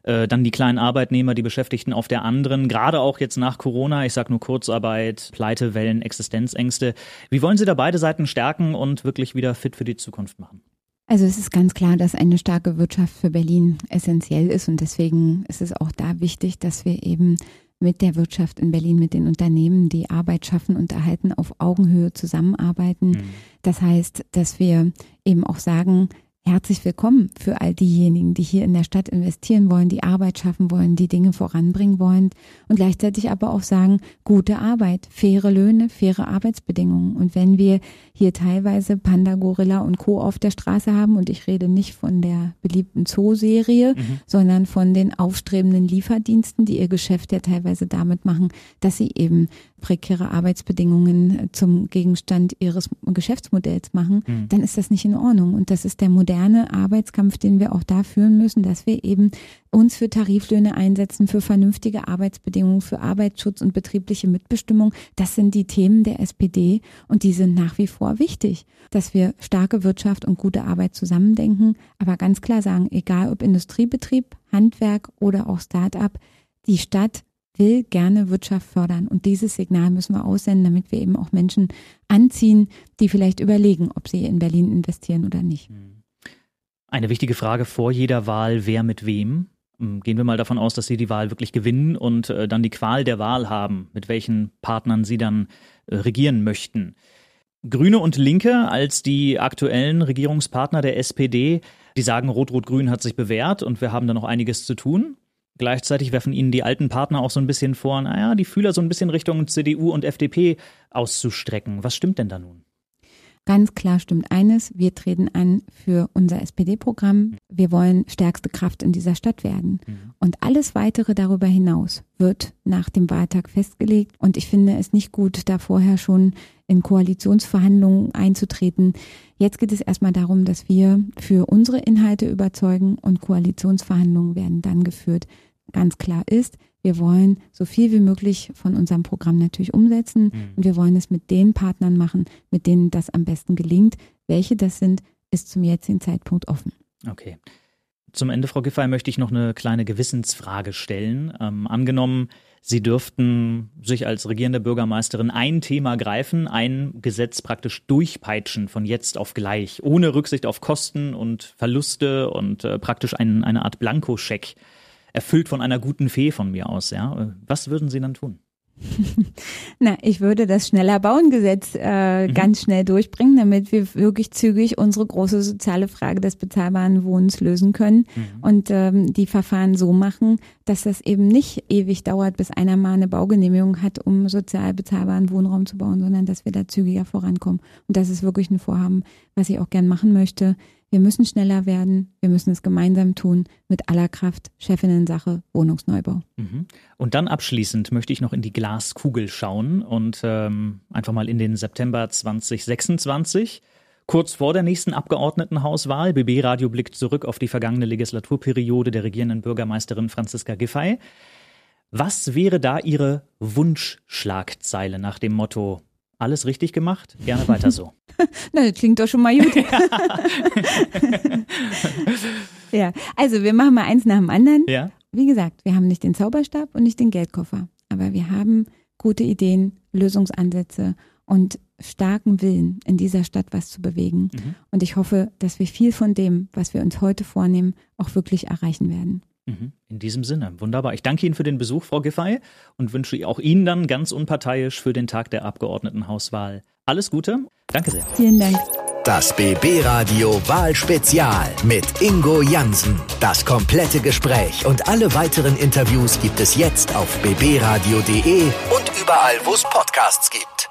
äh, dann die kleinen Arbeitnehmer, die Beschäftigten auf der anderen, gerade auch jetzt nach Corona, ich sage nur Kurzarbeit, Pleitewellen, Existenzängste. Wie wollen Sie da beide Seiten stärken und wirklich wieder fit für die Zukunft machen? Also es ist ganz klar, dass eine starke Wirtschaft für Berlin essentiell ist und deswegen ist es auch da wichtig, dass wir eben mit der Wirtschaft in Berlin, mit den Unternehmen, die Arbeit schaffen und erhalten, auf Augenhöhe zusammenarbeiten. Mhm. Das heißt, dass wir eben auch sagen, herzlich willkommen für all diejenigen, die hier in der Stadt investieren wollen, die Arbeit schaffen wollen, die Dinge voranbringen wollen und gleichzeitig aber auch sagen, gute Arbeit, faire Löhne, faire Arbeitsbedingungen. Und wenn wir hier teilweise Panda, Gorilla und Co. auf der Straße haben, und ich rede nicht von der beliebten Zoo-Serie, mhm. sondern von den aufstrebenden Lieferdiensten, die ihr Geschäft ja teilweise damit machen, dass sie eben prekäre Arbeitsbedingungen zum Gegenstand ihres Geschäftsmodells machen, mhm. dann ist das nicht in Ordnung. Und das ist der moderne Arbeitskampf, den wir auch da führen müssen, dass wir eben uns für Tariflöhne einsetzen, für vernünftige Arbeitsbedingungen, für Arbeitsschutz und betriebliche Mitbestimmung. Das sind die Themen der SPD und die sind nach wie vor wichtig, dass wir starke Wirtschaft und gute Arbeit zusammendenken, aber ganz klar sagen, egal ob Industriebetrieb, Handwerk oder auch Start-up, die Stadt will gerne Wirtschaft fördern. Und dieses Signal müssen wir aussenden, damit wir eben auch Menschen anziehen, die vielleicht überlegen, ob sie in Berlin investieren oder nicht. Hm. Eine wichtige Frage vor jeder Wahl, wer mit wem? Hm, gehen wir mal davon aus, dass Sie die Wahl wirklich gewinnen und äh, dann die Qual der Wahl haben, mit welchen Partnern Sie dann äh, regieren möchten. Grüne und Linke als die aktuellen Regierungspartner der SPD, die sagen, Rot-Rot-Grün hat sich bewährt und wir haben da noch einiges zu tun. Gleichzeitig werfen ihnen die alten Partner auch so ein bisschen vor, naja, die Fühler so ein bisschen Richtung CDU und FDP auszustrecken. Was stimmt denn da nun? Ganz klar stimmt eines, wir treten an für unser SPD-Programm. Wir wollen stärkste Kraft in dieser Stadt werden. Mhm. Und alles weitere darüber hinaus wird nach dem Wahltag festgelegt. Und ich finde es nicht gut, da vorher schon in Koalitionsverhandlungen einzutreten. Jetzt geht es erstmal darum, dass wir für unsere Inhalte überzeugen und Koalitionsverhandlungen werden dann geführt. Ganz klar ist, wir wollen so viel wie möglich von unserem Programm natürlich umsetzen mhm. und wir wollen es mit den Partnern machen, mit denen das am besten gelingt. Welche das sind, ist zum jetzigen Zeitpunkt offen. Okay. Zum Ende, Frau Giffey, möchte ich noch eine kleine Gewissensfrage stellen. Ähm, angenommen, Sie dürften sich als regierende Bürgermeisterin ein Thema greifen, ein Gesetz praktisch durchpeitschen von jetzt auf gleich, ohne Rücksicht auf Kosten und Verluste und äh, praktisch ein, eine Art Blankoscheck erfüllt von einer guten Fee von mir aus, ja. Was würden Sie dann tun? Na, ich würde das schneller Bauengesetz äh, mhm. ganz schnell durchbringen, damit wir wirklich zügig unsere große soziale Frage des bezahlbaren Wohnens lösen können mhm. und ähm, die Verfahren so machen, dass das eben nicht ewig dauert, bis einer mal eine Baugenehmigung hat, um sozial bezahlbaren Wohnraum zu bauen, sondern dass wir da zügiger vorankommen. Und das ist wirklich ein Vorhaben, was ich auch gern machen möchte. Wir müssen schneller werden. Wir müssen es gemeinsam tun mit aller Kraft. Chefinnen-Sache, Wohnungsneubau. Mhm. Und dann abschließend möchte ich noch in die Glaskugel schauen und ähm, einfach mal in den September 2026. Kurz vor der nächsten Abgeordnetenhauswahl. BB Radio blickt zurück auf die vergangene Legislaturperiode der regierenden Bürgermeisterin Franziska Giffey. Was wäre da Ihre Wunschschlagzeile nach dem Motto alles richtig gemacht? Gerne weiter so. Na, das klingt doch schon mal gut. ja, also wir machen mal eins nach dem anderen. Ja. Wie gesagt, wir haben nicht den Zauberstab und nicht den Geldkoffer, aber wir haben gute Ideen, Lösungsansätze und starken Willen, in dieser Stadt was zu bewegen. Mhm. Und ich hoffe, dass wir viel von dem, was wir uns heute vornehmen, auch wirklich erreichen werden. Mhm. In diesem Sinne, wunderbar. Ich danke Ihnen für den Besuch, Frau Giffey, und wünsche auch Ihnen dann ganz unparteiisch für den Tag der Abgeordnetenhauswahl alles Gute. Danke sehr. Vielen Dank. Das BB Radio Wahlspezial mit Ingo Jansen. Das komplette Gespräch und alle weiteren Interviews gibt es jetzt auf bbradio.de und überall, wo es Podcasts gibt.